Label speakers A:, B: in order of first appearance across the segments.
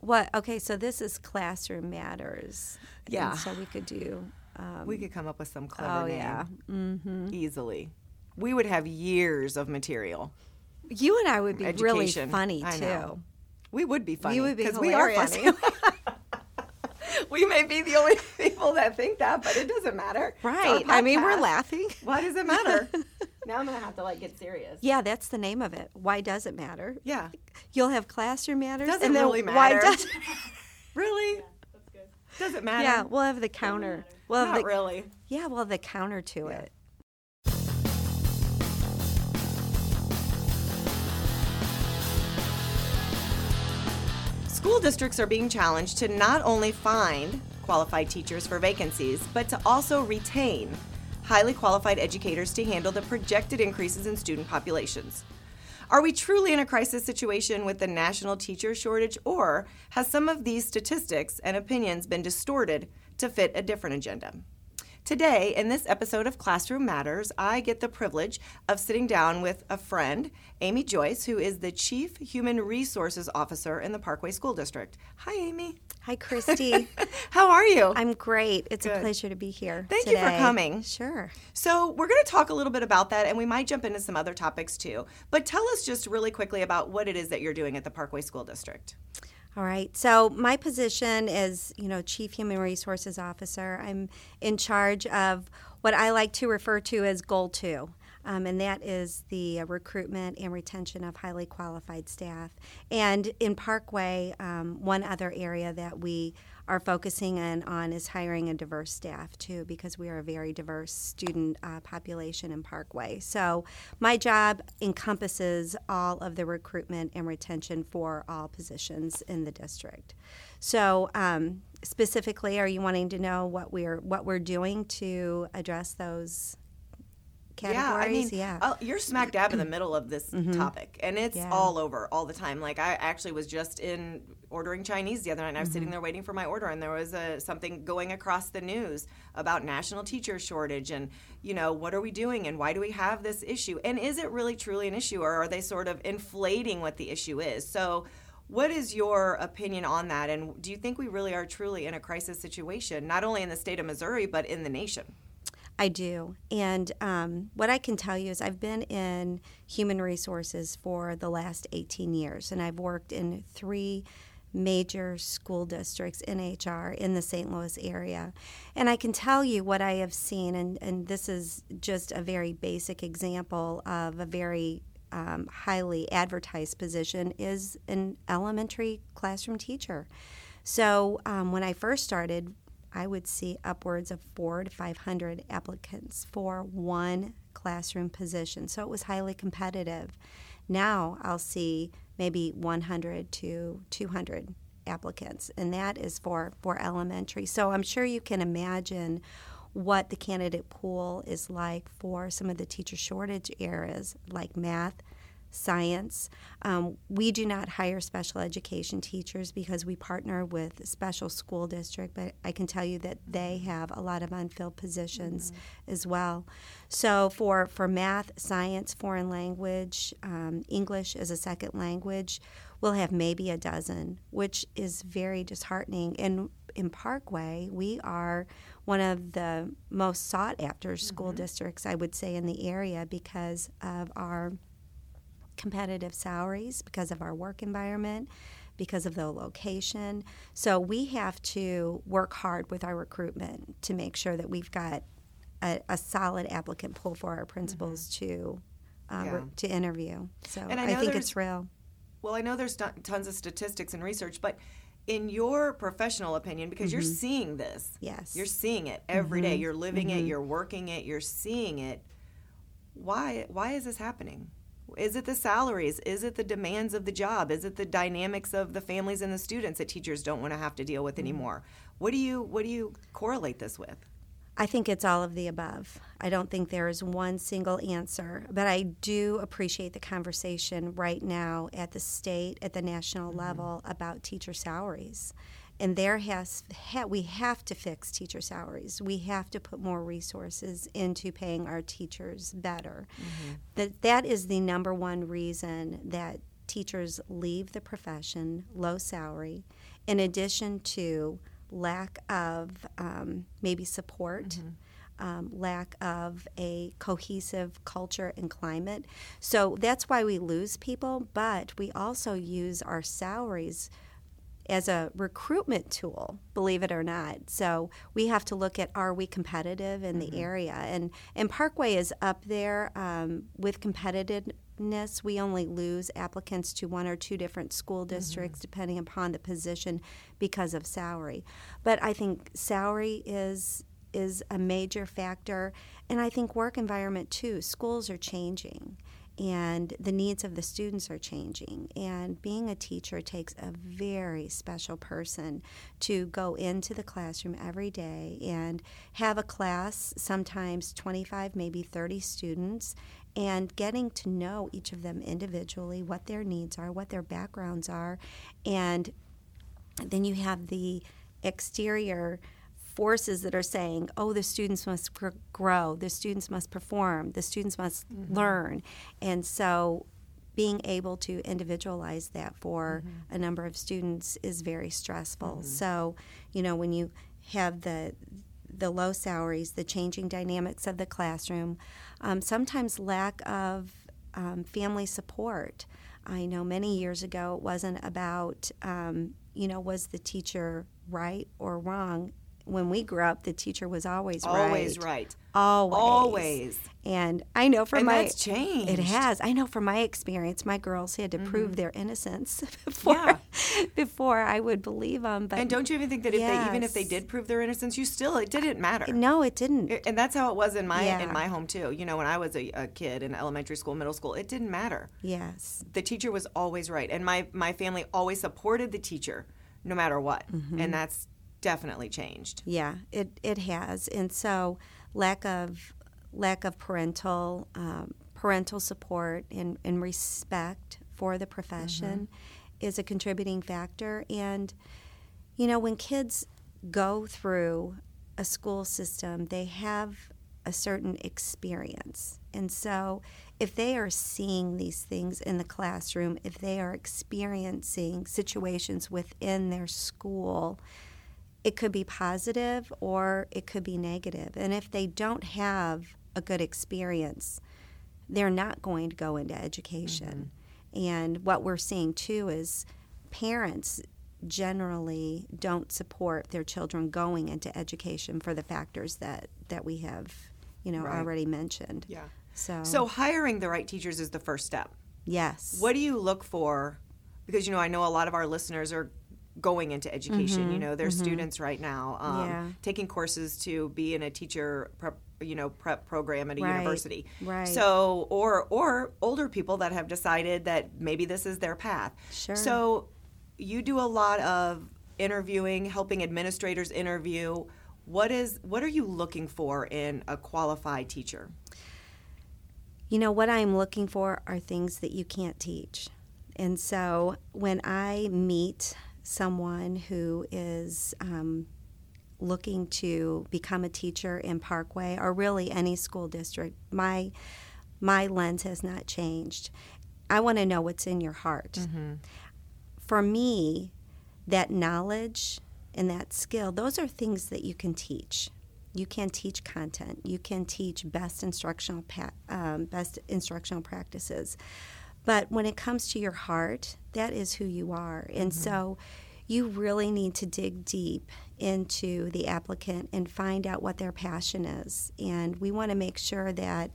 A: What? Okay, so this is Classroom Matters. And
B: Yeah.
A: so we could do. Um,
B: We could come up with some clever
A: oh
B: name
A: yeah. Mm-hmm.
B: easily. We would have years of material.
A: You and I would be really
B: Education.
A: funny
B: I
A: too.
B: know. We would be funny.
A: We would be
B: 'cause we are funny. we may be the only people that think that, but it doesn't matter.
A: Right. I mean, we're laughing.
B: Why does it matter? now I'm gonna have to like get serious.
A: Yeah, that's the name of it. Why does it matter?
B: Yeah.
A: You'll have classroom matters.
B: Doesn't
A: and then
B: really
A: Why
B: matter.
A: does?
B: Really? Doesn't matter.
A: yeah, we'll have the counter. We'll
B: Not
A: the,
B: really.
A: Yeah, we'll have the counter to
B: Yeah.
A: it.
B: School districts are being challenged to not only find qualified teachers for vacancies, but to also retain highly qualified educators to handle the projected increases in student populations. Are we truly in a crisis situation with the national teacher shortage, or has some of these statistics and opinions been distorted to fit a different agenda? Today, in this episode of Classroom Matters, I get the privilege of sitting down with a friend, Amy Joyce, who is the Chief Human Resources Officer in the Parkway School District. Hi, Amy.
A: Hi, Christy.
B: How are you?
A: I'm great. It's a pleasure to be here.
B: Thank you for coming.
A: Sure.
B: So, we're going to talk a little bit about that, and we might jump into some other topics too. But tell us just really quickly about what it is that you're doing at the Parkway School District.
A: All right. So my position is, you know, Chief Human Resources Officer. I'm in charge of what I like to refer to as Goal Two. Um, and that is the recruitment and retention of highly qualified staff. And in Parkway, um, one other area that we are focusing in on is hiring a diverse staff too, because we are a very diverse student uh, population in Parkway. So my job encompasses all of the recruitment and retention for all positions in the district. So um, specifically, are you wanting to know what we're what we're doing to address those categories?
B: Yeah, I mean, uh, you're smack dab in the middle of this topic, and it's
A: Yeah.
B: all over all the time. Like I actually was just in ordering Chinese the other night. and I was sitting there waiting for my order, and there was a, something going across the news about national teacher shortage, and you know what are we doing, and why do we have this issue, and is it really truly an issue, or are they sort of inflating what the issue is? So. What is your opinion on that? And do you think we really are truly in a crisis situation, not only in the state of Missouri, but in the nation?
A: I do. And um, what I can tell you is I've been in human resources for the last 18 years, and I've worked in three major school districts in HR in the St. Louis area. And I can tell you what I have seen, and, and this is just a very basic example of a very um, highly advertised position is an elementary classroom teacher. So um, when I first started, I would see upwards of four to 500 applicants for one classroom position. So it was highly competitive. Now I'll see maybe 100 to 200 applicants, and that is for, for elementary. So I'm sure you can imagine what the candidate pool is like for some of the teacher shortage areas like math, science. Um, we do not hire special education teachers because we partner with special school district, but I can tell you that they have a lot of unfilled positions as well. So for, for math, science, foreign language, um, English as a second language, we'll have maybe a dozen, which is very disheartening. And in Parkway, we are one of the most sought after school districts, I would say, in the area because of our competitive salaries, because of our work environment, because of the location. So we have to work hard with our recruitment to make sure that we've got a, a solid applicant pool for our principals mm-hmm. to uh,
B: Yeah.
A: re- to interview. So
B: And I
A: I, think it's real.
B: Well, I know there's ton- tons of statistics and research, but in your professional opinion, because you're mm-hmm. seeing this,
A: Yes.
B: you're seeing it every day. Mm-hmm. You're living it. You're working it. You're seeing it. Why? Why is this happening? Is it the salaries? Is it the demands of the job? Is it the dynamics of the families and the students that teachers don't want to have to deal with mm. anymore? What do you What do you correlate this with?
A: I think it's all of the above. I don't think there is one single answer, but I do appreciate the conversation right now at the state, at the national mm-hmm. level about teacher salaries. And there has ha, we have to fix teacher salaries. We have to put more resources into paying our teachers better. That that is the number one reason that teachers leave the profession low salary, in addition to lack of um, maybe support.
B: Mm-hmm.
A: Um, lack of a cohesive culture and climate. So that's why we lose people, but we also use our salaries as a recruitment tool, believe it or not. So we have to look at are we competitive in the area, and and Parkway is up there um, with competitiveness. We only lose applicants to one or two different school districts depending upon the position because of salary. But I think salary is is a major factor, and I think work environment too. Schools are changing and the needs of the students are changing. And being a teacher takes a very special person to go into the classroom every day and have a class, sometimes 25, maybe 30 students, and getting to know each of them individually, what their needs are, what their backgrounds are. And then you have the exterior forces that are saying, oh, the students must gr- grow, the students must perform, the students must
B: Mm-hmm.
A: learn. And so being able to individualize that for
B: Mm-hmm.
A: a number of students is very stressful. So, you know, when you have the the low salaries, the changing dynamics of the classroom, um, sometimes lack of um, family support. I know many years ago it wasn't about, um, you know, was the teacher right or wrong. When we grew up, the teacher was always right.
B: Always right.
A: Always.
B: Always.
A: And I know from
B: And
A: my
B: that's changed. Mm-hmm.
A: It has. I know from my experience, my girls had to prove their innocence before
B: Yeah.
A: before I would believe them. But
B: And don't you even think that if they even if they did prove their innocence, you still it didn't matter.
A: no, it didn't.
B: And that's how it was in my in my home too. You know, when I was a, a kid in elementary school, middle school, it didn't matter.
A: yes.
B: The teacher was always right, and my my family always supported the teacher, no matter what.
A: Mm-hmm.
B: And that's definitely changed.
A: Yeah, it, it has, and so lack of lack of parental um, parental support and, and respect for the profession is a contributing factor. And you know, when kids go through a school system, they have a certain experience, and so if they are seeing these things in the classroom, if they are experiencing situations within their school it could be positive or it could be negative. And if they don't have a good experience, they're not going to go into education. Mm-hmm. And what we're seeing too is parents generally don't support their children going into education for the factors that, that we have, you know,
B: Right.
A: already mentioned.
B: Yeah.
A: So,
B: So hiring the right teachers is the first step.
A: yes.
B: What do you look for? Because you know, I know a lot of our listeners are going into education. You know, they're students right now, um,
A: Mm-hmm. Yeah.
B: taking courses to be in a teacher prep, you know, prep program at a
A: Right,
B: university.
A: right.
B: So, or or older people that have decided that maybe this is their path.
A: Sure.
B: So, you do a lot of interviewing, helping administrators interview. What is what are you looking for in a qualified teacher?
A: You know, what I'm looking for are things that you can't teach. And so when I meet someone who is um, looking to become a teacher in Parkway or really any school district, my my lens has not changed. I want to know what's in your heart. For me, that knowledge and that skill, those are things that you can teach. You can teach content. You can teach best instructional pa- um, best instructional practices. But when it comes to your heart, that is who you are. And mm-hmm. so you really need to dig deep into the applicant and find out what their passion is. And we want to make sure that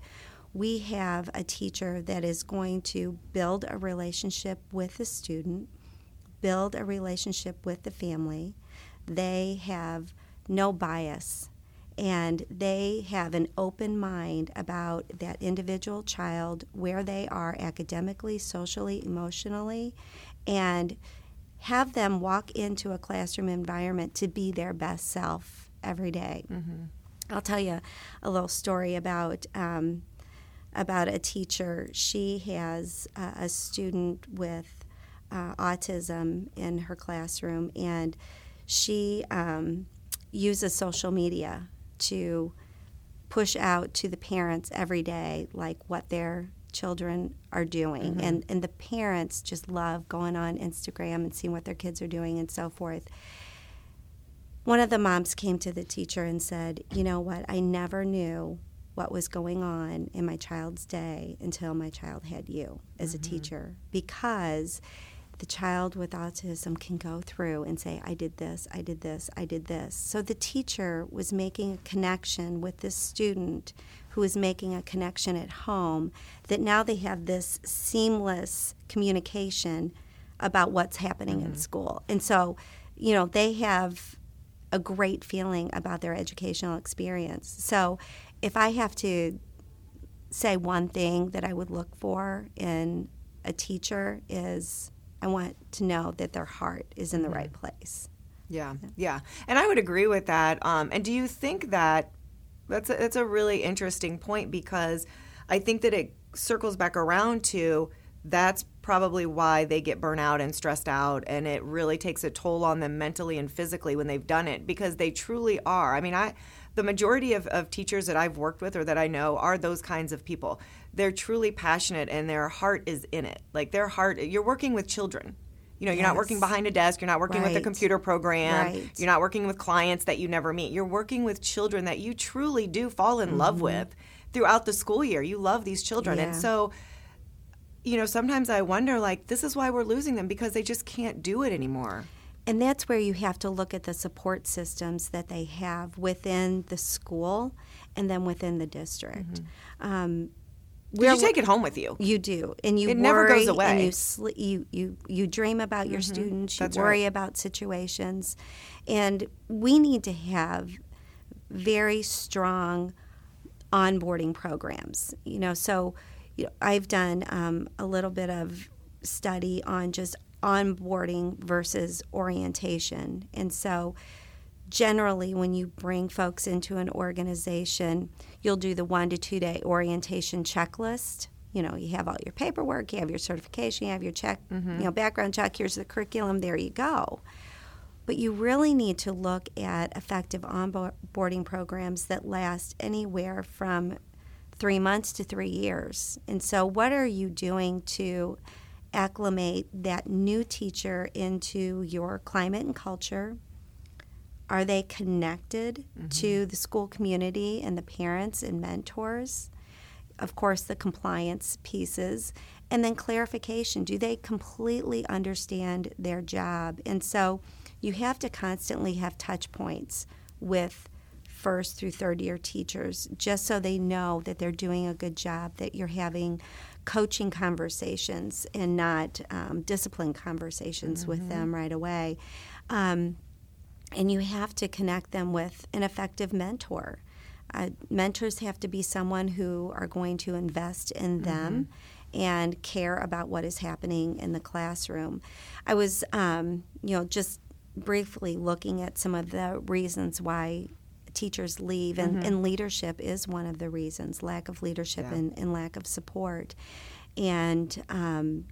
A: we have a teacher that is going to build a relationship with the student, build a relationship with the family. They have no bias and they have an open mind about that individual child, where they are academically, socially, emotionally, and have them walk into a classroom environment to be their best self every day. I'll tell you a little story about um, about a teacher. She has uh, a student with uh, autism in her classroom, and she um, uses social media to push out to the parents every day, like what their children are doing. Mm-hmm. And, and the parents just love going on Instagram and seeing what their kids are doing and so forth. One of the moms came to the teacher and said, You know what? I never knew what was going on in my child's day until my child had you as a mm-hmm. teacher because the child with autism can go through and say, I did this, I did this, I did this. So the teacher was making a connection with this student who is making a connection at home that now they have this seamless communication about what's happening in mm-hmm. school. And so, you know, they have a great feeling about their educational experience. So if I have to say one thing that I would look for in a teacher is I want to know that their heart is in the right place.
B: Yeah, yeah, and I would agree with that. Um, and do you think that that's a, that's a really interesting point because I think that it circles back around to that's probably why they get burnt out and stressed out, and it really takes a toll on them mentally and physically when they've done it because they truly are. I mean, I the majority of, of teachers that I've worked with or that I know are those kinds of people. They're truly passionate and their heart is in it. Like their heart, you're working with children. You know, you're not working behind a desk, you're not working with a computer program,
A: Right.
B: you're not working with clients that you never meet. You're working with children that you truly do fall in love with throughout the school year. You love these children. And
A: Mm-hmm.
B: So, you know, sometimes I wonder like, this is why we're losing them because they just can't do it anymore.
A: And that's where you have to look at the support systems that they have within the school and then within the district. Um,
B: 'Cause you take it home with you.
A: You do, and you
B: It
A: worry,
B: never goes
A: and
B: away.
A: you, sl- you you you dream about your students. You
B: That's
A: worry
B: right.
A: about situations, and we need to have very strong onboarding programs. You know, so you know, I've done um, a little bit of study on just onboarding versus orientation, and so generally when you bring folks into an organization you'll do the one to two day orientation checklist. You know you have all your paperwork you have your certification you have your check mm-hmm. you know background check here's the curriculum there you go. But you really need to look at effective onboarding programs that last anywhere from three months to three years. And so what are you doing to acclimate that new teacher into your climate and culture are they connected to the school community and the parents and mentors? Of course, the compliance pieces. And then clarification do they completely understand their job? And so you have to constantly have touch points with first through third year teachers just so they know that they're doing a good job, that you're having coaching conversations and not um, discipline conversations with them right away. Um, and you have to connect them with an effective mentor. Uh, mentors have to be someone who are going to invest in them and care about what is happening in the classroom. I was, um, you know, just briefly looking at some of the reasons why teachers leave, and, and leadership is one of the reasons lack of leadership
B: Yeah.
A: and, and lack of support. And, um,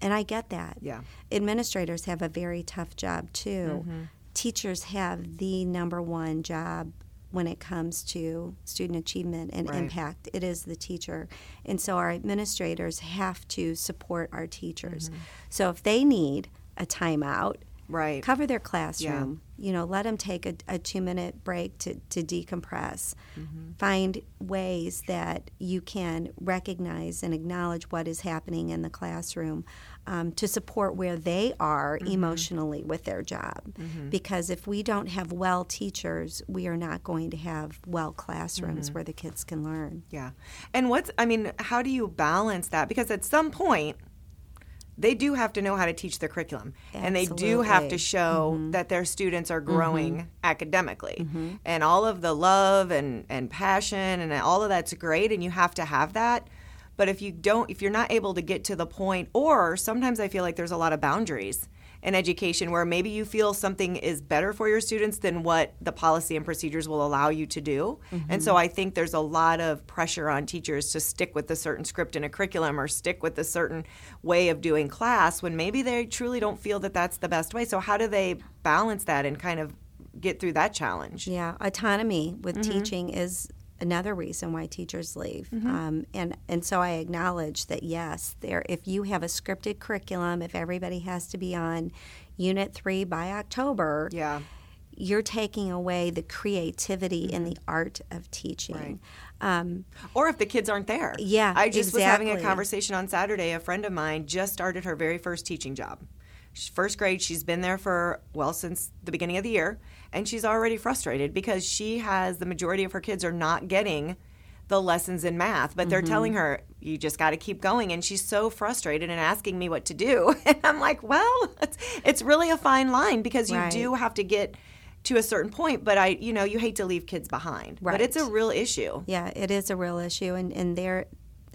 A: and I get that
B: Yeah.
A: administrators have a very tough job too.
B: Mm-hmm.
A: Teachers have the number one job when it comes to student achievement and
B: Right.
A: impact. It is the teacher. And so our administrators have to support our teachers.
B: Mm-hmm.
A: So if they need a timeout,
B: Right.
A: cover their classroom. You know, let them take a, a two minute break to, to decompress.
B: Mm-hmm.
A: Find ways that you can recognize and acknowledge what is happening in the classroom um, to support where they are
B: Mm-hmm.
A: emotionally with their job. Because if we don't have well teachers, we are not going to have well classrooms
B: Mm-hmm.
A: where the kids can learn.
B: Yeah. And what's, I mean, how do you balance that? Because at some point, they do have to know how to teach their curriculum. And they do have to
A: Absolutely.
B: show that their students are growing academically. And all of the love and, and passion and all of that's great. And you have to have that. But if you don't, if you're not able to get to the point, or sometimes I feel like there's a lot of boundaries in education where maybe you feel something is better for your students than what the policy and procedures will allow you to do. And so I think there's a lot of pressure on teachers to stick with a certain script in a curriculum or stick with a certain way of doing class when maybe they truly don't feel that that's the best way. So how do they balance that and kind of get through that challenge?
A: Yeah, autonomy with
B: Mm-hmm.
A: teaching is another reason why teachers leave.
B: Mm-hmm.
A: Um, and and so I acknowledge that yes, there if you have a scripted curriculum, if everybody has to be on Unit Three by October,
B: Yeah.
A: you're taking away the creativity and the art of teaching.
B: Mm-hmm. Right.
A: Um,
B: Or if the kids aren't there.
A: Yeah,
B: I just was having a conversation on Saturday. A friend of mine just started her very first teaching job. First grade, she's been there for, well, since the beginning of the year. And she's already frustrated because she has the majority of her kids are not getting the lessons in math, but they're
A: Mm-hmm.
B: telling her, you just got to keep going. And she's so frustrated and asking me what to do. And I'm like, well, it's, it's really a fine line because you
A: Right.
B: do have to get to a certain point, but I, you know, you hate to leave kids behind. Right. But it's a real issue.
A: Yeah, it is a real issue, and and there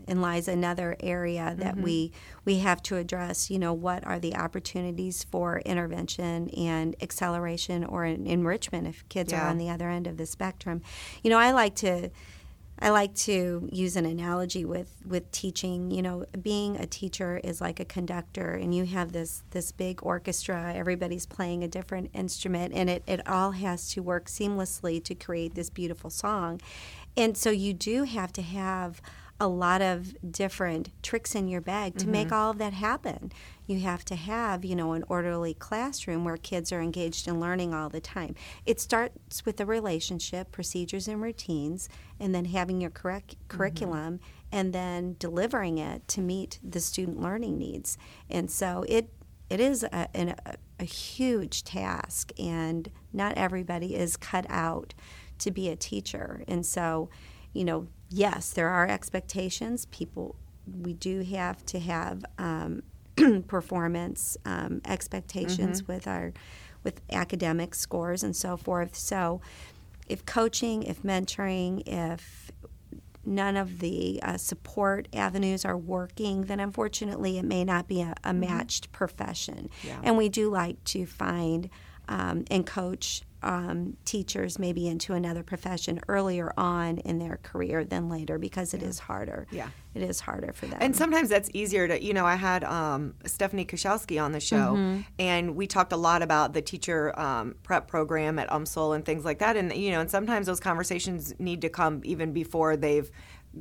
A: in lies another area that
B: Mm-hmm.
A: we we have to address. You know, what are the opportunities for intervention and acceleration or en- enrichment if kids
B: Yeah.
A: are on the other end of the spectrum? You know, I like to. I like to use an analogy with, with teaching. You know, being a teacher is like a conductor, and you have this this big orchestra. Everybody's playing a different instrument, and it, it all has to work seamlessly to create this beautiful song. And so you do have to have a lot of different tricks in your bag to make mm-hmm. all of that happen. You have to have, you know, an orderly classroom where kids are engaged in learning all the time. It starts with the relationship, procedures and routines, and then having your correct mm-hmm. curriculum and then delivering it to meet the student learning needs. And so it it is a, an, a, a huge task, and not everybody is cut out to be a teacher. And so, you know, yes, there are expectations. People, we do have to have um, performance um, expectations with our with academic scores and so forth. So, if coaching, if mentoring, if none of the uh, support avenues are working, then unfortunately it may not be a, a matched profession.
B: Yeah.
A: And we do like to find um, and coach um, teachers maybe into another profession earlier on in their career than later because it is harder.
B: Yeah.
A: It is harder for them.
B: And sometimes that's easier to, you know, I had um, Stephanie Koszowski on the show,
A: Mm-hmm.
B: and we talked a lot about the teacher um, prep program at UMSL and things like that. And, you know, and sometimes those conversations need to come even before they've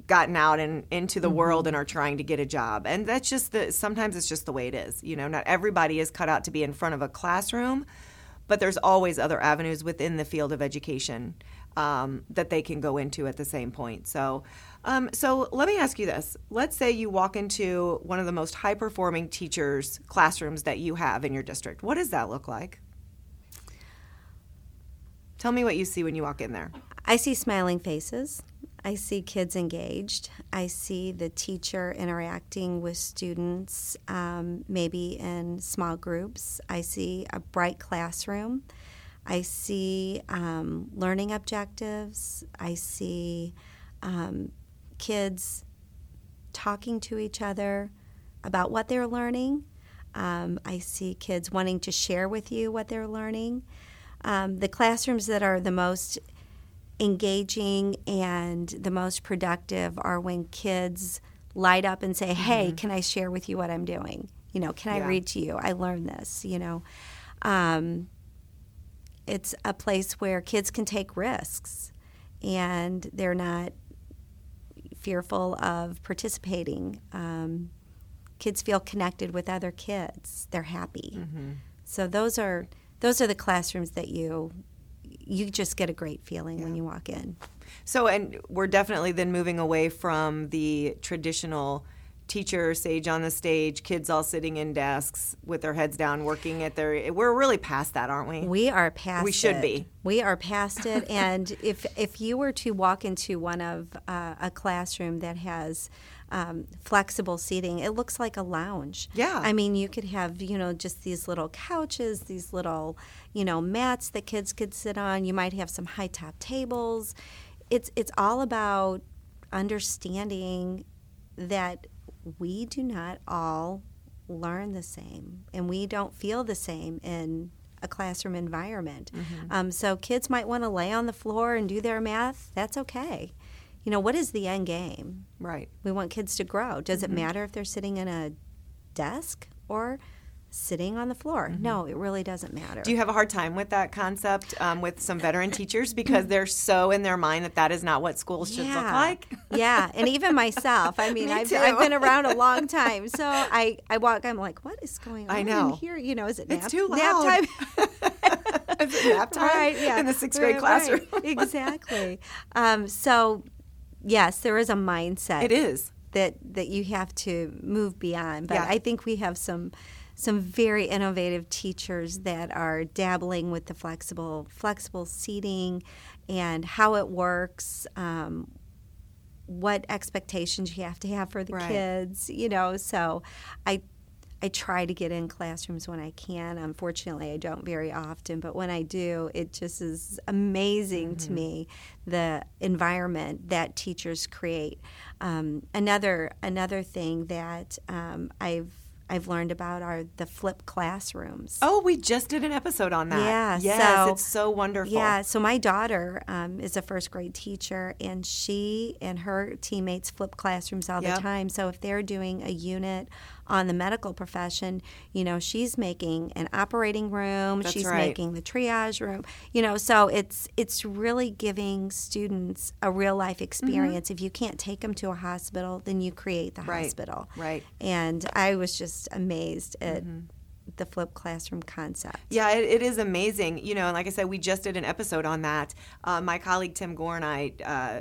B: gotten out and into the world
A: Mm-hmm.
B: and are trying to get a job. And that's just the, sometimes it's just the way it is. You know, not everybody is cut out to be in front of a classroom, but there's always other avenues within the field of education um, that they can go into at the same point. So, um, so let me ask you this: Let's say you walk into one of the most high-performing teachers' classrooms that you have in your district. What does that look like? Tell me what you see when you walk in there.
A: I see smiling faces. I see kids engaged. I see the teacher interacting with students, um, maybe in small groups. I see a bright classroom. I see um, learning objectives. I see um, kids talking to each other about what they're learning. Um, I see kids wanting to share with you what they're learning. Um, the classrooms that are the most engaging and the most productive are when kids light up and say, "Hey, can I share with you what I'm doing? You know, can I read to you? I learned this." You know, um, it's a place where kids can take risks, and they're not fearful of participating. Um, kids feel connected with other kids. They're happy. So those are those are the classrooms that you you just get a great feeling when you walk in.
B: So, and we're definitely then moving away from the traditional teacher sage on the stage, kids all sitting in desks with their heads down, working at their. We're really past that, aren't we?
A: We are past.
B: We should
A: it.
B: be.
A: We are past it. and if if you were to walk into one of uh, a classroom that has um, flexible seating, it looks like a lounge.
B: Yeah.
A: I mean, you could have you know just these little couches, these little you know mats that kids could sit on. You might have some high top tables. It's it's all about understanding that we do not all learn the same and we don't feel the same in a classroom environment. Um, so kids might want to lay on the floor and do their math. That's okay. You know, what is the end game?
B: Right.
A: We want kids to grow. Does it matter if they're sitting in a desk or sitting on the floor.
B: Mm-hmm.
A: No, it really doesn't matter.
B: Do you have a hard time with that concept um, with some veteran teachers because they're so in their mind that that is not what schools should look like?
A: yeah, and even myself. I mean,
B: Me
A: I've. I've been around a long time, so I I walk. I'm like, what is going on
B: I know.
A: in here? You know, is it nap,
B: It's too
A: nap time?
B: Is it nap time
A: right, yeah.
B: in the sixth grade
A: Right,
B: classroom?
A: right. exactly. Um, so, yes, there is a mindset.
B: It is.
A: that that you have to move beyond. But
B: Yeah.
A: I think we have some some very innovative teachers that are dabbling with the flexible flexible seating and how it works. Um, what expectations you have to have for the
B: Right.
A: kids, you know. So, I I try to get in classrooms when I can. Unfortunately, I don't very often, but when I do, it just is amazing to me the environment that teachers create. Um, another another thing that um, I've I've learned about are the flip classrooms.
B: Oh, we just did an episode on that.
A: Yeah,
B: Yes,
A: so-
B: it's so wonderful.
A: Yeah, so my daughter um, is a first grade teacher, and she and her teammates flip classrooms all
B: Yep.
A: the time. So if they're doing a unit on the medical profession, you know, she's making an operating room,
B: That's
A: she's
B: right.
A: making the triage room, you know. So it's it's really giving students a real life experience. If you can't take them to a hospital, then you create the
B: Mm-hmm. Right,
A: hospital.
B: right.
A: And I was just amazed at the flip classroom concept.
B: Yeah, it, it is amazing. You know, and like I said, we just did an episode on that. Uh, my colleague Tim Gore and I uh,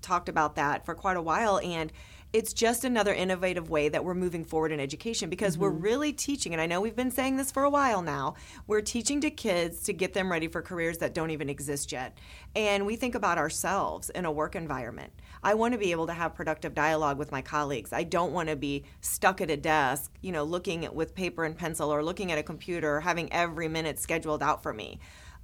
B: talked about that for quite a while, and it's just another innovative way that we're moving forward in education because we're mm-hmm. really teaching, and I know we've been saying this for a while now, we're teaching to kids to get them ready for careers that don't even exist yet. And we think about ourselves in a work environment. I want to be able to have productive dialogue with my colleagues. I don't want to be stuck at a desk, you know, looking at, with paper and pencil or looking at a computer or having every minute scheduled out for me.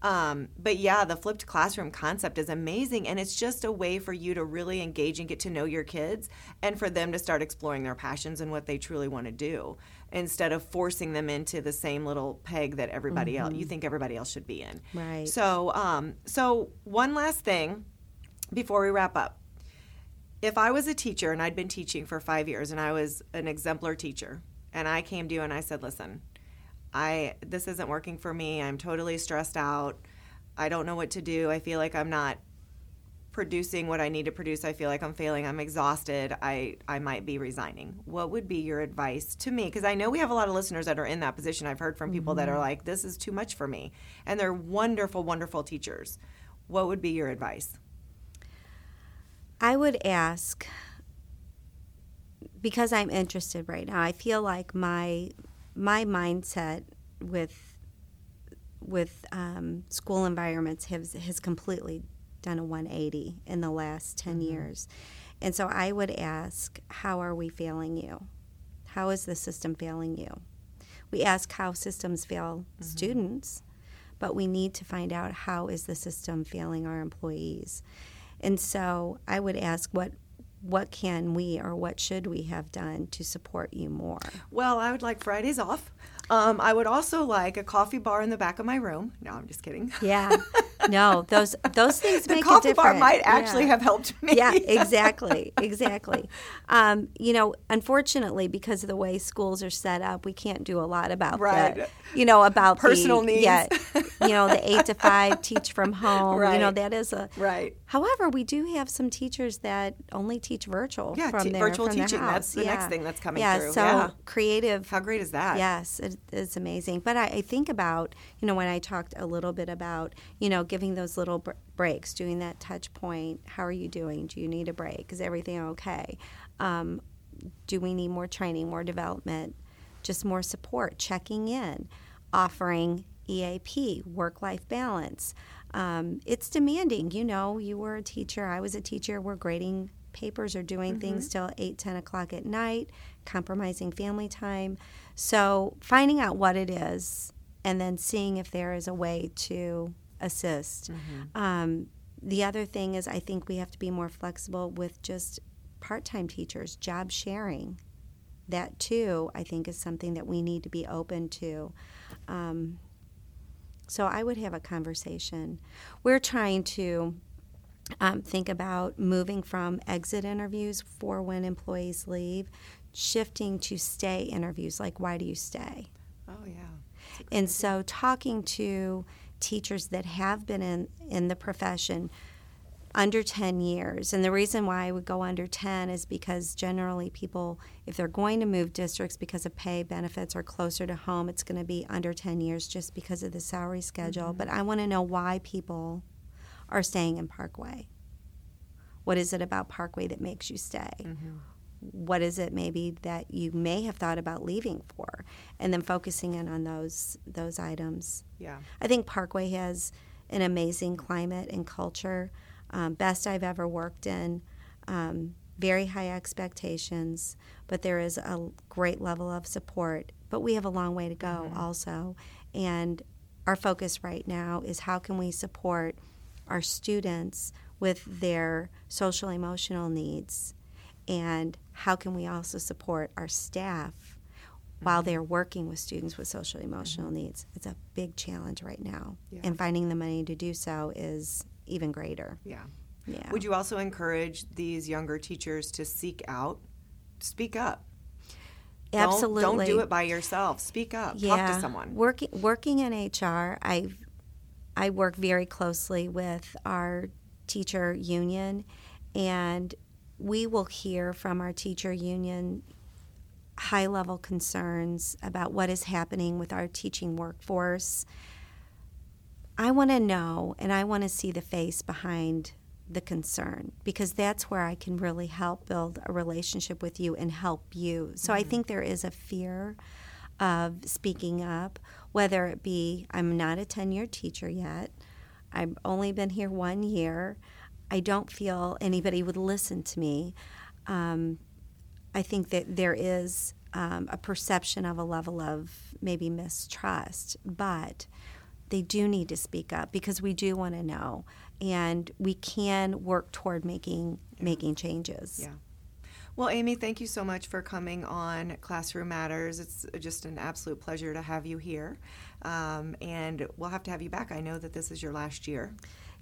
B: Um, but yeah, the flipped classroom concept is amazing, and it's just a way for you to really engage and get to know your kids, and for them to start exploring their passions and what they truly want to do, instead of forcing them into the same little peg that everybody else you think everybody else should be in.
A: Right.
B: So, um, so one last thing before we wrap up. If I was a teacher and I'd been teaching for five years and I was an exemplar teacher, and I came to you and I said, "Listen, I this isn't working for me. I'm totally stressed out. I don't know what to do. I feel like I'm not producing what I need to produce. I feel like I'm failing. I'm exhausted. I I might be resigning. What would be your advice to me? Because I know we have a lot of listeners that are in that position. I've heard from people that are mm-hmm. like, "This is too much for me," and they're wonderful, wonderful teachers. What would be your advice?
A: I would ask because I'm interested right now. I feel like my my mindset with with um, school environments has has completely done a 180 in the last 10 years. And so I would ask, how are we failing you? How is the system failing you? We ask how systems fail students, but we need to find out how is the system failing our employees. And so I would ask what what can we or what should we have done to support you more?
B: Well, I would like Fridays off. Um, I would also like a coffee bar in the back of my room. No, I'm just kidding.
A: Yeah. No, those those things
B: the
A: make
B: coffee
A: a
B: bar might actually
A: Yeah.
B: have helped me.
A: yeah, exactly, exactly. Um, you know, unfortunately, because of the way schools are set up, we can't do a lot about
B: Right.
A: that. You know, about
B: Personal
A: the,
B: needs.
A: Yeah, you know, the eight to five teach from home. Right. You know, that is a
B: Right.
A: However, we do have some teachers that only teach virtual
B: Yeah,
A: from
B: te-
A: their
B: virtual
A: from their
B: teaching, that's
A: house.
B: the next thing that's coming
A: yeah,
B: through.
A: So
B: Yeah.
A: creative
B: How great is that?
A: Yes, it is amazing. But I, I think about, you know, when I talked a little bit about, you know, giving those little br- breaks, doing that touch point. How are you doing? Do you need a break? Is everything okay? Um, do we need more training, more development, just more support, checking in, offering EAP, work life balance? Um, it's demanding. You know, you were a teacher, I was a teacher, we're grading papers or doing things till 8, 10 o'clock at night, compromising family time. So finding out what it is and then seeing if there is a way to assist. Um, the other thing is, I think we have to be more flexible with just part time teachers, job sharing. That too, I think, is something that we need to be open to. Um, so I would have a conversation. We're trying to um, think about moving from exit interviews for when employees leave shifting to stay interviews like why do you stay
B: Oh, yeah.
A: and so talking to teachers that have been in, in the profession under 10 years. And the reason why i would go under 10 is because generally people if they're going to move districts because of pay benefits or closer to home it's going to be under 10 years just because of the salary schedule. Mm-hmm. But i want to know why people are staying in parkway. What is it about parkway that makes you stay? Mm-hmm. What is it maybe that you may have thought about leaving for? And then focusing in on those those items.
B: Yeah.
A: i think parkway has an amazing climate and culture um, best i've ever worked in um, very high expectations but there is a great level of support but we have a long way to go also. And our focus right now is how can we support our students with their social emotional needs and how can we also support our staff while they're working with students with social emotional needs? It's a big challenge right now.
B: Yeah.
A: and finding the money to do so is even greater
B: Yeah.
A: yeah
B: Would you also encourage these younger teachers to seek out, speak up? Don't-
A: absolutely
B: Don't, do it by yourself. Speak up. Talk to someone.
A: Working working in HR, I I work very closely with our teacher union, and we will hear from our teacher union high level concerns about what is happening with our teaching workforce. I want to know and I want to see the face behind the concern because that's where I can really help build a relationship with you and help you. So I think there is a fear of speaking up, whether it be I'm not a tenured teacher yet, I've only been here one year, I don't feel anybody would listen to me. Um, I think that there is um, a perception of a level of maybe mistrust, but they do need to speak up because we do want to know, and we can work toward making making changes.
B: Yeah. Well, Amy, thank you so much for coming on Classroom Matters. It's just an absolute pleasure to have you here. Um, and we'll have to have you back. I know that this is your last year.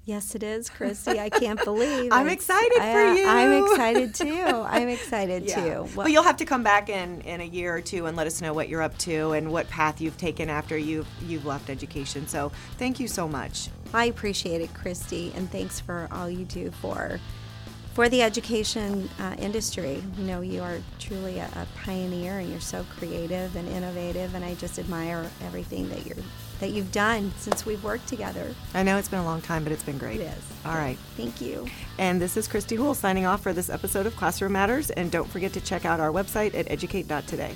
A: Yes, it is, Christy. I can't believe.
B: I'm excited for
A: I-
B: you.
A: I'm excited too. I'm excited too.
B: but you'll have to come back in, in a year or two and let us know what you're up to and what path you've taken after you've you've left education. So thank you so much.
A: I appreciate it, Christy, and thanks for all you do for for the education uh, industry. You know, you are truly a, a pioneer, and you're so creative and innovative, and I just admire everything that you're that you've done since we've worked together.
B: I know it's been a long time, but it's been great.
A: It is.
B: All right.
A: Thank you.
B: And this is Christy Hool signing off for this episode of Classroom Matters. And don't forget to check out our website at educate.today.